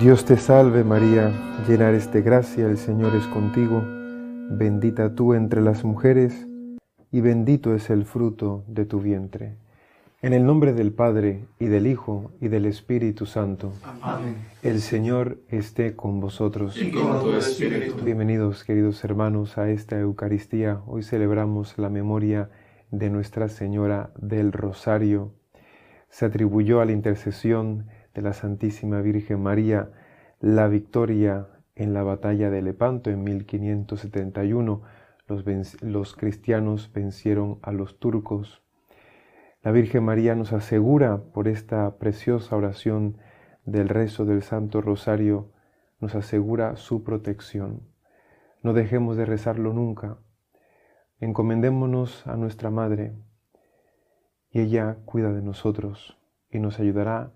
Dios te salve María, llena eres de gracia, el Señor es contigo, bendita tú entre las mujeres, y bendito es el fruto de tu vientre. En el nombre del Padre, y del Hijo, y del Espíritu Santo. Amén. El Señor esté con vosotros. Y con tu espíritu. Bienvenidos, queridos hermanos, a esta Eucaristía. Hoy celebramos la memoria de Nuestra Señora del Rosario. Se atribuyó a la intercesión de la Santísima Virgen María la victoria en la batalla de Lepanto en 1571. Los, los, cristianos vencieron a los turcos. La Virgen María nos asegura por esta preciosa oración del rezo del Santo Rosario, nos asegura su protección. No dejemos de rezarlo nunca. Encomendémonos a nuestra Madre y ella cuida de nosotros y nos ayudará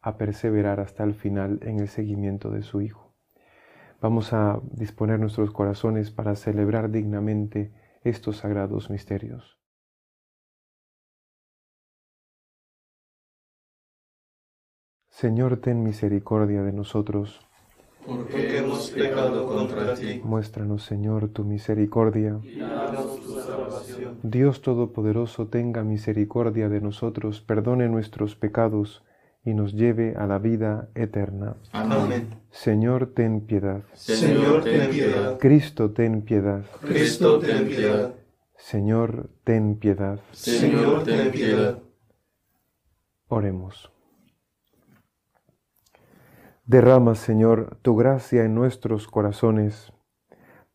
a perseverar hasta el final en el seguimiento de su Hijo. Vamos a disponer nuestros corazones para celebrar dignamente estos sagrados misterios. Señor, ten misericordia de nosotros. Porque hemos pecado contra ti. Muéstranos, Señor, tu misericordia. Y danos tu salvación. Dios Todopoderoso, tenga misericordia de nosotros, perdone nuestros pecados y nos lleve a la vida eterna. Amén. Señor, ten piedad. Señor, ten piedad. Cristo, ten piedad. Cristo, ten piedad. Señor, ten piedad. Señor, ten piedad. Oremos. Derrama, Señor, tu gracia en nuestros corazones,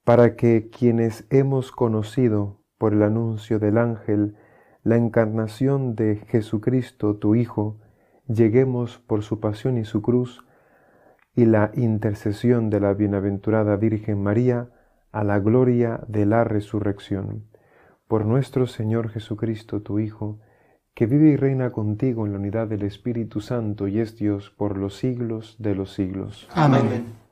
para que quienes hemos conocido por el anuncio del ángel la encarnación de Jesucristo, tu Hijo, lleguemos por su pasión y su cruz y la intercesión de la bienaventurada Virgen María a la gloria de la resurrección. Por nuestro Señor Jesucristo, tu Hijo, que vive y reina contigo en la unidad del Espíritu Santo y es Dios por los siglos de los siglos. Amén.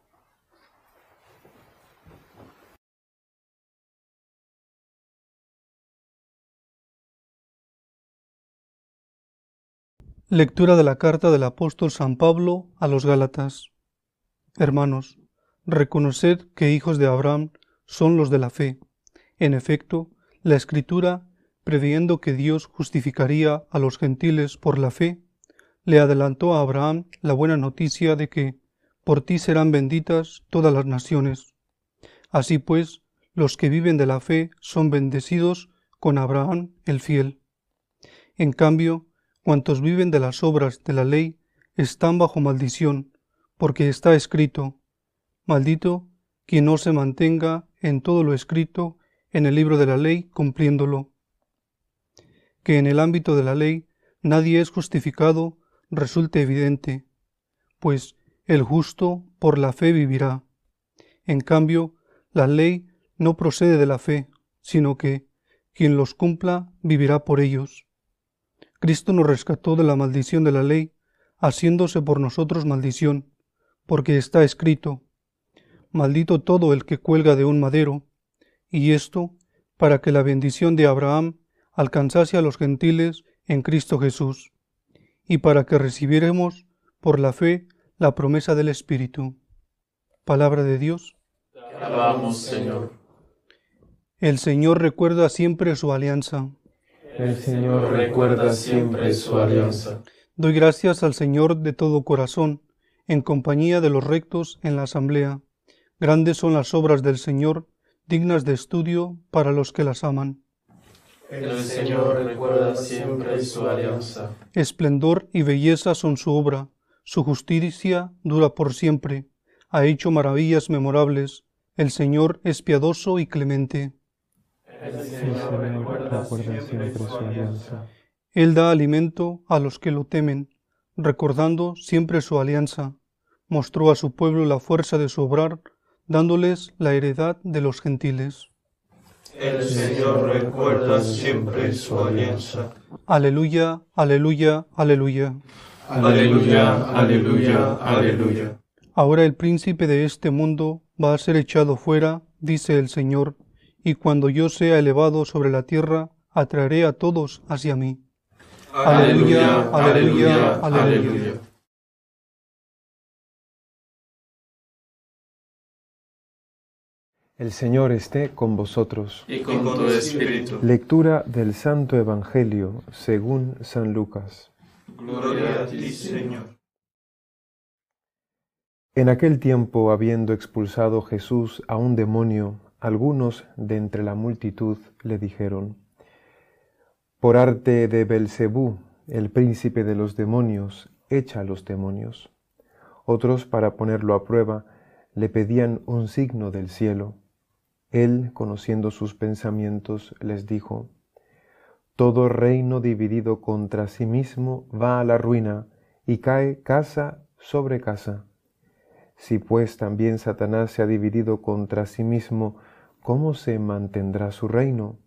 Lectura de la carta del apóstol San Pablo a los Gálatas. Hermanos, reconoced que hijos de Abraham son los de la fe. En efecto, la Escritura, previendo que Dios justificaría a los gentiles por la fe, le adelantó a Abraham la buena noticia de que por ti serán benditas todas las naciones. Así pues, los que viven de la fe son bendecidos con Abraham el fiel. En cambio, cuantos viven de las obras de la ley están bajo maldición, porque está escrito, maldito quien no se mantenga en todo lo escrito en el libro de la ley cumpliéndolo. Que en el ámbito de la ley nadie es justificado resulte evidente, pues el justo por la fe vivirá. En cambio, la ley no procede de la fe, sino que quien los cumpla vivirá por ellos. Cristo nos rescató de la maldición de la ley, haciéndose por nosotros maldición, porque está escrito, Maldito todo el que cuelga de un madero, y esto para que la bendición de Abraham alcanzase a los gentiles en Cristo Jesús, y para que recibiéramos por la fe la promesa del Espíritu. Palabra de Dios. Te alabamos, Señor. El Señor recuerda siempre su alianza. El Señor recuerda siempre su alianza. Doy gracias al Señor de todo corazón, en compañía de los rectos en la asamblea. Grandes son las obras del Señor, dignas de estudio para los que las aman. El Señor recuerda siempre su alianza. Esplendor y belleza son su obra, su justicia dura por siempre. Ha hecho maravillas memorables. El Señor es piadoso y clemente. El Señor recuerda siempre su alianza. Él da alimento a los que lo temen, recordando siempre su alianza. Mostró a su pueblo la fuerza de su obrar, dándoles la heredad de los gentiles. El Señor recuerda siempre su alianza. Aleluya, aleluya, aleluya. Aleluya, aleluya, aleluya. Ahora el príncipe de este mundo va a ser echado fuera, dice el Señor, y cuando yo sea elevado sobre la tierra, atraeré a todos hacia mí. Aleluya, aleluya, aleluya. El Señor esté con vosotros. Y con tu espíritu. Lectura del Santo Evangelio según San Lucas. Gloria a ti, Señor. En aquel tiempo, habiendo expulsado Jesús a un demonio, algunos de entre la multitud le dijeron: Por arte de Belcebú, el príncipe de los demonios, echa a los demonios. Otros, para ponerlo a prueba, le pedían un signo del cielo. Él, conociendo sus pensamientos, les dijo, Todo reino dividido contra sí mismo va a la ruina y cae casa sobre casa. Si pues también Satanás se ha dividido contra sí mismo, ¿cómo se mantendrá su reino?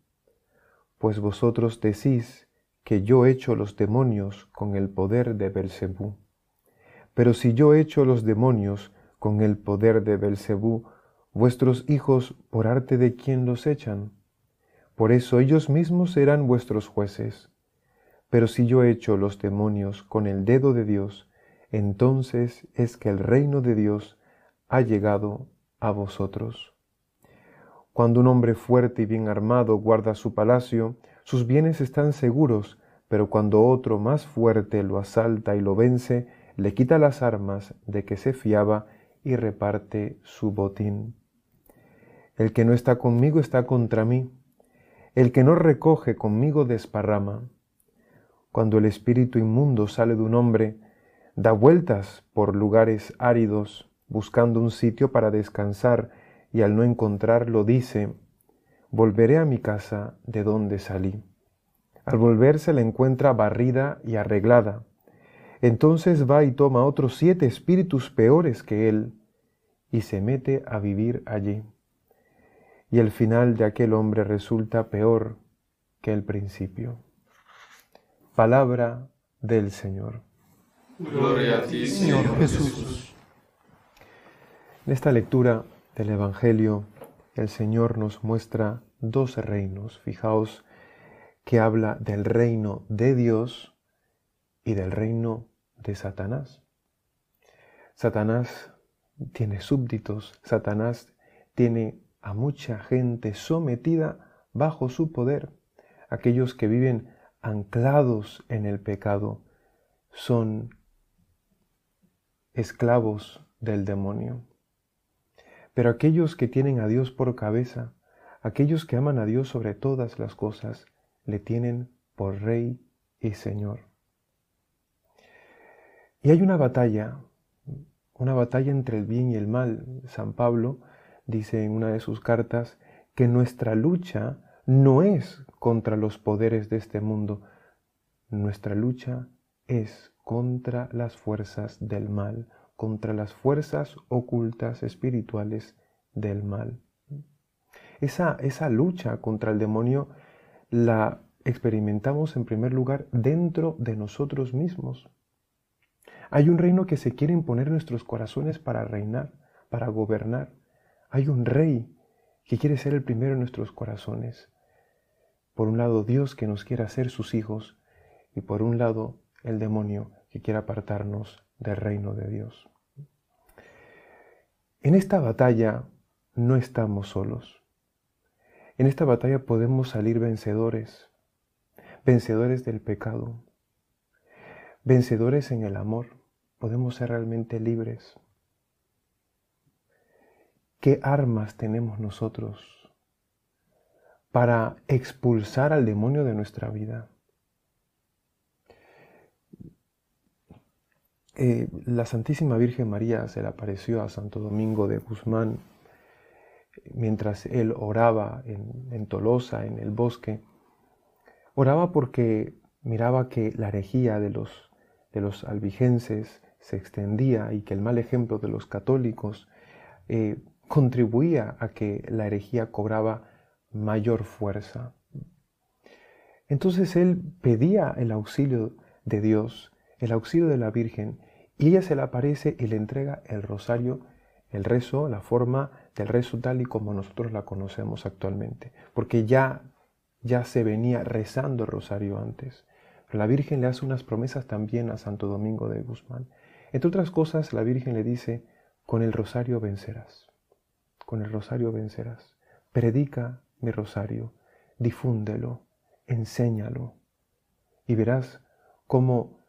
Pues vosotros decís que yo echo los demonios con el poder de Belcebú. Pero si yo echo los demonios con el poder de Belcebú, vuestros hijos por arte de quién los echan. Por eso ellos mismos serán vuestros jueces. Pero si yo echo los demonios con el dedo de Dios, entonces es que el reino de Dios ha llegado a vosotros. Cuando un hombre fuerte y bien armado guarda su palacio, sus bienes están seguros, pero cuando otro más fuerte lo asalta y lo vence, le quita las armas de que se fiaba y reparte su botín. El que no está conmigo está contra mí. El que no recoge conmigo desparrama. Cuando el espíritu inmundo sale de un hombre, da vueltas por lugares áridos, buscando un sitio para descansar, y al no encontrarlo dice, volveré a mi casa de donde salí. Al volverse la encuentra barrida y arreglada. Entonces va y toma otros siete espíritus peores que él, y se mete a vivir allí y el final de aquel hombre resulta peor que el principio. Palabra del Señor. Gloria a ti, Señor Jesús. En esta lectura del Evangelio, el Señor nos muestra dos reinos. Fijaos que habla del reino de Dios y del reino de Satanás. Satanás tiene súbditos, Satanás tiene a mucha gente sometida bajo su poder. Aquellos que viven anclados en el pecado son esclavos del demonio. Pero aquellos que tienen a Dios por cabeza, aquellos que aman a Dios sobre todas las cosas, le tienen por Rey y Señor. Y hay una batalla, una batalla entre el bien y el mal. San Pablo dice en una de sus cartas que nuestra lucha no es contra los poderes de este mundo, nuestra lucha es contra las fuerzas del mal, contra las fuerzas ocultas espirituales del mal. Esa, esa lucha contra el demonio la experimentamos en primer lugar dentro de nosotros mismos. Hay un reino que se quiere imponer en nuestros corazones para reinar, para gobernar. Hay un rey que quiere ser el primero en nuestros corazones. Por un lado, Dios que nos quiere hacer sus hijos y por un lado, el demonio que quiere apartarnos del reino de Dios. En esta batalla no estamos solos. En esta batalla podemos salir vencedores, vencedores del pecado, vencedores en el amor. Podemos ser realmente libres. ¿Qué armas tenemos nosotros para expulsar al demonio de nuestra vida? Eh, la Santísima Virgen María se le apareció a Santo Domingo de Guzmán mientras él oraba en, Tolosa, en el bosque. Oraba porque miraba que la herejía de los, de los albigenses se extendía y que el mal ejemplo de los católicos eh, contribuía a que la herejía cobraba mayor fuerza. Entonces él pedía el auxilio de Dios, el auxilio de la Virgen, y ella se le aparece y le entrega el rosario, el rezo, la forma del rezo tal y como nosotros la conocemos actualmente, porque ya ya se venía rezando el rosario antes. Pero la Virgen le hace unas promesas también a Santo Domingo de Guzmán. Entre otras cosas, la Virgen le dice, con el rosario vencerás con el rosario vencerás. Predica mi rosario, difúndelo, enséñalo, y verás cómo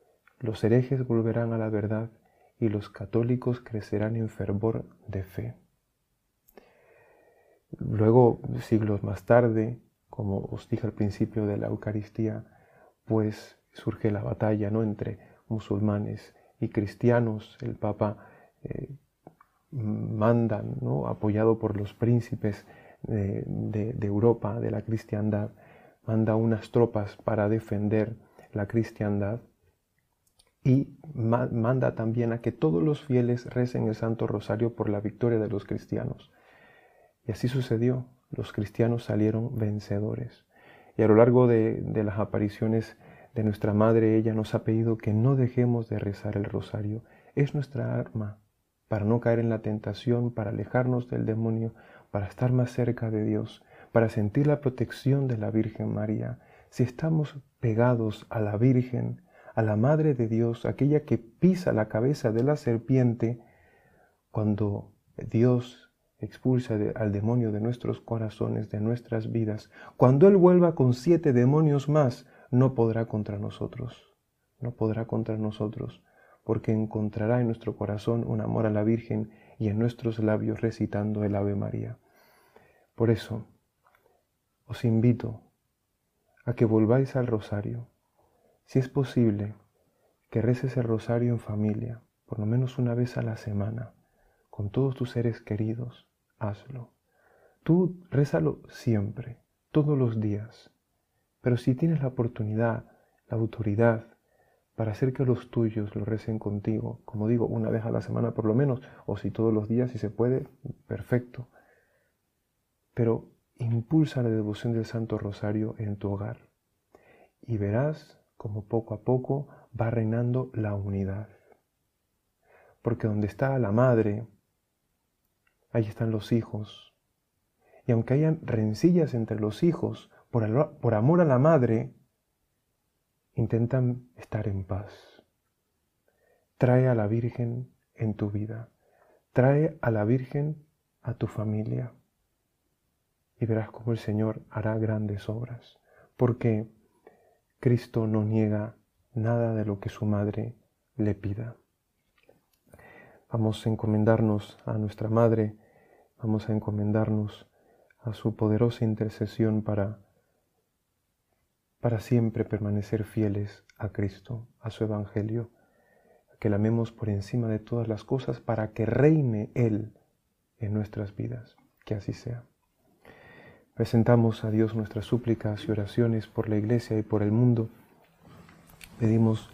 los herejes volverán a la verdad y los católicos crecerán en fervor de fe. Luego, siglos más tarde, como os dije al principio de la Eucaristía, pues surge la batalla ¿no? entre musulmanes y cristianos. El Papa eh, manda, apoyado por los príncipes de, Europa, de la cristiandad, manda unas tropas para defender la cristiandad y manda también a que todos los fieles recen el Santo Rosario por la victoria de los cristianos. Y así sucedió, los cristianos salieron vencedores. Y a lo largo de, de las apariciones de nuestra Madre, ella nos ha pedido que no dejemos de rezar el rosario. Es nuestra arma para no caer en la tentación, para alejarnos del demonio, para estar más cerca de Dios, para sentir la protección de la Virgen María. Si estamos pegados a la Virgen, a la Madre de Dios, aquella que pisa la cabeza de la serpiente, cuando Dios expulsa al demonio de nuestros corazones, de nuestras vidas, cuando Él vuelva con siete demonios más, no podrá contra nosotros, no podrá contra nosotros, porque encontrará en nuestro corazón un amor a la Virgen y en nuestros labios recitando el Ave María. Por eso, os invito a que volváis al rosario. Si es posible, que reces el rosario en familia, por lo menos una vez a la semana, con todos tus seres queridos, hazlo. Tú rézalo siempre, todos los días. Pero si tienes la oportunidad, la autoridad, para hacer que los tuyos lo recen contigo, como digo, una vez a la semana por lo menos, o si todos los días, si se puede, perfecto pero impulsa la devoción del Santo Rosario en tu hogar y verás como poco a poco va reinando la unidad. Porque donde está la madre, ahí están los hijos. Y aunque hayan rencillas entre los hijos por, por amor a la madre, intentan estar en paz. Trae a la Virgen en tu vida. Trae a la Virgen a tu familia y verás cómo el Señor hará grandes obras, porque Cristo no niega nada de lo que su madre le pida. Vamos a encomendarnos a nuestra madre, vamos a encomendarnos a su poderosa intercesión para para siempre permanecer fieles a Cristo, a su evangelio, que la amemos por encima de todas las cosas para que reine él en nuestras vidas. Que así sea. Presentamos a Dios nuestras súplicas y oraciones por la Iglesia y por el mundo. Pedimos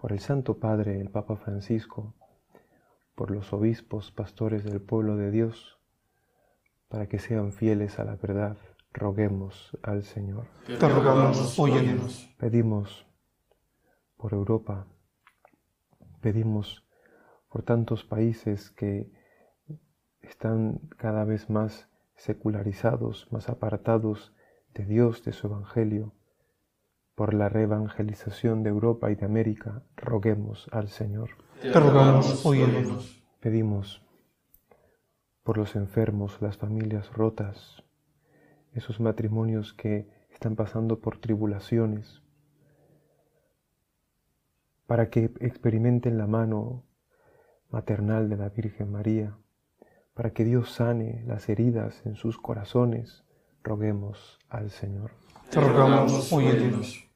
por el Santo Padre, el Papa Francisco, por los obispos, pastores del pueblo de Dios, para que sean fieles a la verdad. Roguemos al Señor. Te rogamos, óyenos. Pedimos por Europa, pedimos por tantos países que están cada vez más secularizados, más apartados de Dios, de su Evangelio, por la reevangelización de Europa y de América, roguemos al Señor. Te rogamos, óyenos. Pedimos por los enfermos, las familias rotas, esos matrimonios que están pasando por tribulaciones, para que experimenten la mano maternal de la Virgen María, para que Dios sane las heridas en sus corazones, roguemos al Señor. Te rogamos, óyenos.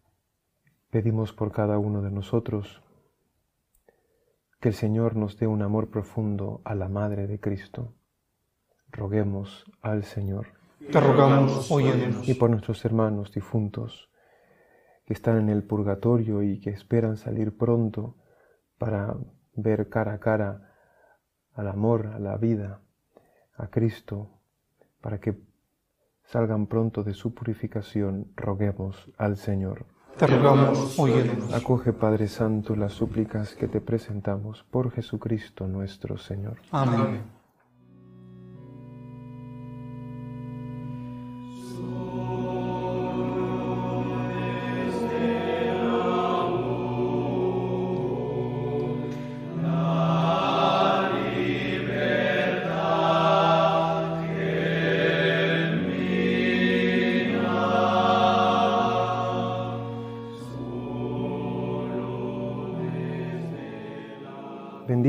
Pedimos por cada uno de nosotros que el Señor nos dé un amor profundo a la Madre de Cristo. Roguemos al Señor. Te rogamos, óyenos. Y por nuestros hermanos difuntos que están en el purgatorio y que esperan salir pronto para ver cara a cara al amor, a la vida, a Cristo para que salgan pronto de su purificación, roguemos al Señor. Te rogamos, óyenos. Acoge, Padre Santo, las súplicas que te presentamos por Jesucristo nuestro Señor. Amén.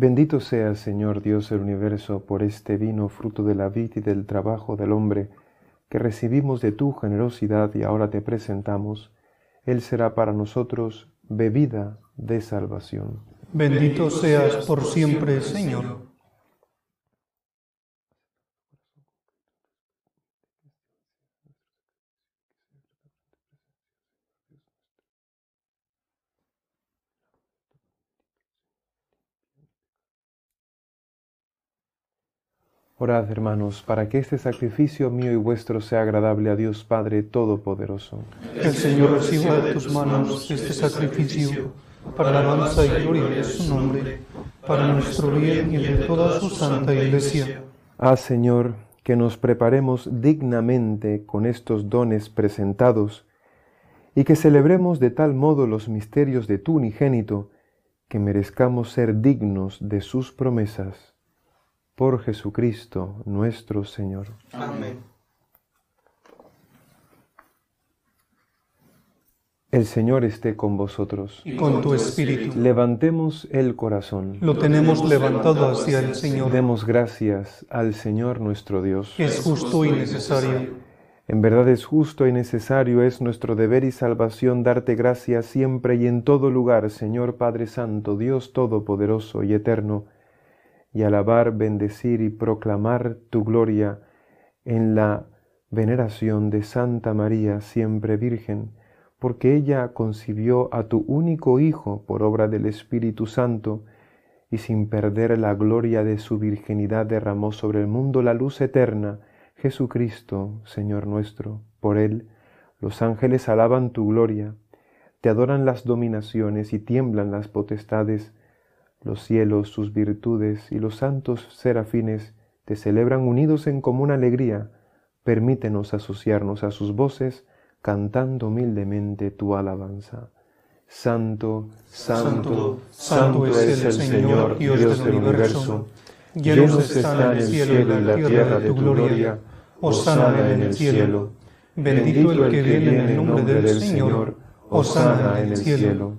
Bendito seas, Señor Dios del universo, por este vino, fruto de la vid y del trabajo del hombre, que recibimos de tu generosidad y ahora te presentamos. Él será para nosotros bebida de salvación. Bendito seas por siempre, Señor. Orad, hermanos, para que este sacrificio mío y vuestro sea agradable a Dios Padre Todopoderoso. El Señor reciba de tus manos este sacrificio para la alabanza y gloria de su nombre, para nuestro bien y el de toda su santa iglesia. Haz, Señor, que nos preparemos dignamente con estos dones presentados y que celebremos de tal modo los misterios de tu unigénito que merezcamos ser dignos de sus promesas por Jesucristo nuestro Señor. Amén. El Señor esté con vosotros. Y con tu espíritu. Levantemos el corazón. Lo tenemos levantado hacia el Señor. Demos gracias al Señor nuestro Dios. Es justo y necesario. En verdad es justo y necesario, es nuestro deber y salvación darte gracias siempre y en todo lugar, Señor Padre Santo, Dios Todopoderoso y Eterno y alabar, bendecir y proclamar tu gloria en la veneración de Santa María, siempre Virgen, porque ella concibió a tu único Hijo por obra del Espíritu Santo, y sin perder la gloria de su virginidad derramó sobre el mundo la luz eterna, Jesucristo, Señor nuestro. Por él los ángeles alaban tu gloria, te adoran las dominaciones y tiemblan las potestades, los cielos, sus virtudes y los santos serafines te celebran unidos en común alegría. Permítenos asociarnos a sus voces, cantando humildemente tu alabanza. Santo, santo, santo, es el Señor, Dios del universo. Llenos están el cielo y la tierra de tu gloria. Osana en el cielo. Bendito el que viene en el nombre del Señor. Osana en el cielo.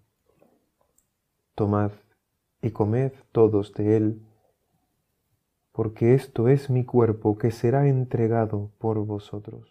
tomad y comed todos de él, porque esto es mi cuerpo que será entregado por vosotros.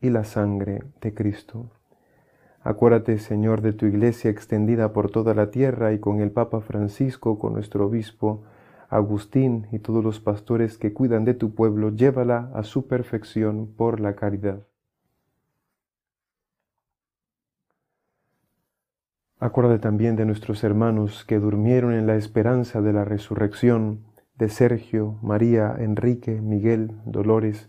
y la sangre de Cristo. Acuérdate, Señor, de tu iglesia extendida por toda la tierra y con el Papa Francisco, con nuestro obispo Agustín y todos los pastores que cuidan de tu pueblo, llévala a su perfección por la caridad. Acuérdate también de nuestros hermanos que durmieron en la esperanza de la resurrección, de Sergio, María, Enrique, Miguel, Dolores,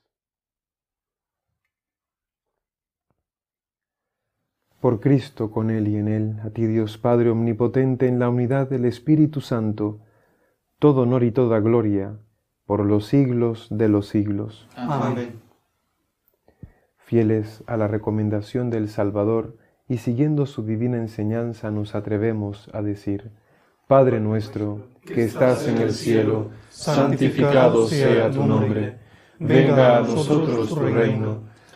Por Cristo, con Él y en Él, a ti Dios Padre Omnipotente, en la unidad del Espíritu Santo, todo honor y toda gloria, por los siglos de los siglos. Amén. Fieles a la recomendación del Salvador y siguiendo su divina enseñanza, nos atrevemos a decir, Padre nuestro, que estás en el cielo, santificado sea tu nombre, venga a nosotros tu reino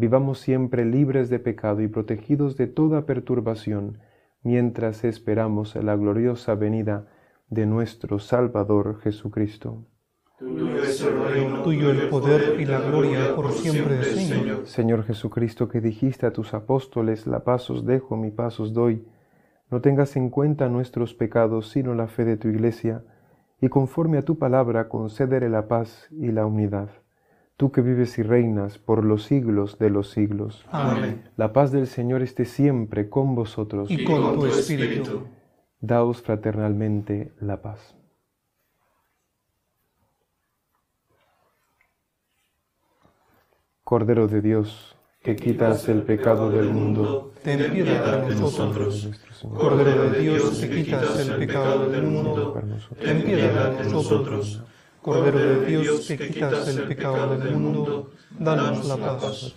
vivamos siempre libres de pecado y protegidos de toda perturbación, mientras esperamos la gloriosa venida de nuestro Salvador Jesucristo. Tuyo es el reino, tuyo el poder y la gloria por siempre, Señor. Señor Jesucristo, que dijiste a tus apóstoles, la paz os dejo, mi paz os doy, no tengas en cuenta nuestros pecados, sino la fe de tu Iglesia, y conforme a tu palabra concederé la paz y la unidad tú que vives y reinas por los siglos de los siglos. Amén. La paz del Señor esté siempre con vosotros. Y con tu espíritu. Daos fraternalmente la paz. Cordero de Dios, que quitas el pecado del mundo, ten piedad de nosotros. Cordero de Dios, que quitas el pecado del mundo, ten piedad de nosotros. Cordero de Dios que quitas el pecado del mundo, danos la paz.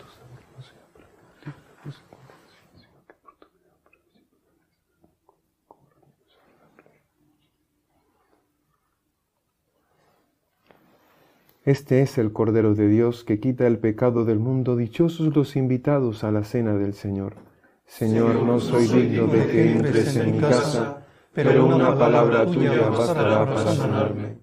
Este es el Cordero de Dios que quita el pecado del mundo. Dichosos los invitados a la cena del Señor. Señor, no soy digno de que entres en mi casa, pero una palabra tuya bastará para sanarme.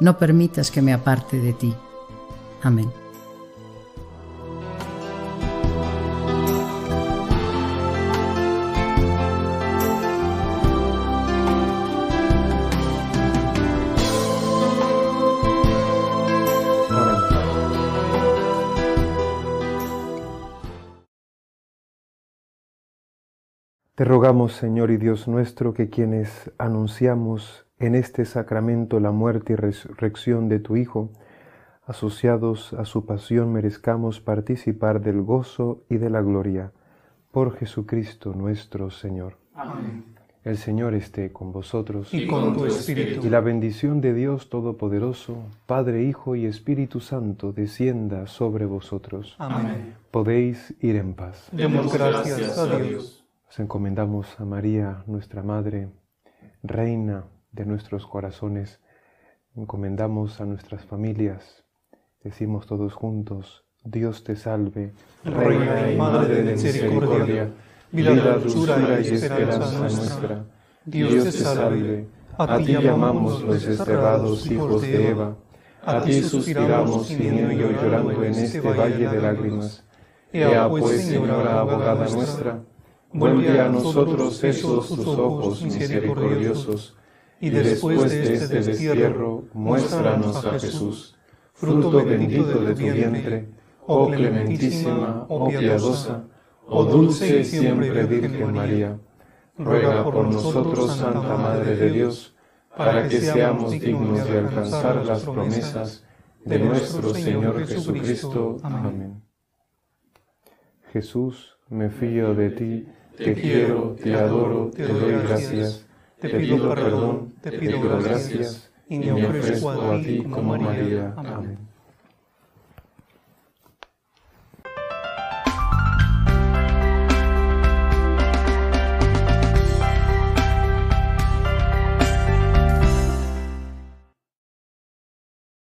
no permitas que me aparte de ti. Amén. Te rogamos, Señor y Dios nuestro, que quienes anunciamos en este sacramento la muerte y resurrección de tu Hijo, asociados a su pasión, merezcamos participar del gozo y de la gloria. Por Jesucristo nuestro Señor. Amén. El Señor esté con vosotros. Y con tu espíritu. Y la bendición de Dios Todopoderoso, Padre, Hijo y Espíritu Santo, descienda sobre vosotros. Amén. Podéis ir en paz. Demos gracias a Dios. Nos encomendamos a María, nuestra Madre, Reina de nuestros corazones. Encomendamos a nuestras familias. Decimos todos juntos, Dios te salve, Reina y Madre de misericordia, vida, dulzura y esperanza nuestra. Dios te salve. A ti llamamos los desterrados hijos de Eva. A ti suspiramos gimiendo y llorando en este valle de lágrimas. Ea pues, Señora abogada nuestra, vuelve a nosotros esos tus ojos misericordiosos, y después de este destierro, muéstranos a Jesús, fruto bendito de tu vientre, oh clementísima, oh piadosa, oh dulce y siempre Virgen María. Ruega por nosotros, Santa Madre de Dios, para que seamos dignos de alcanzar las promesas de nuestro Señor Jesucristo. Amén. Jesús, me fío de ti, te quiero, te adoro, te doy gracias, te pido perdón, te pido gracias y me ofrezco a ti como María. Amén.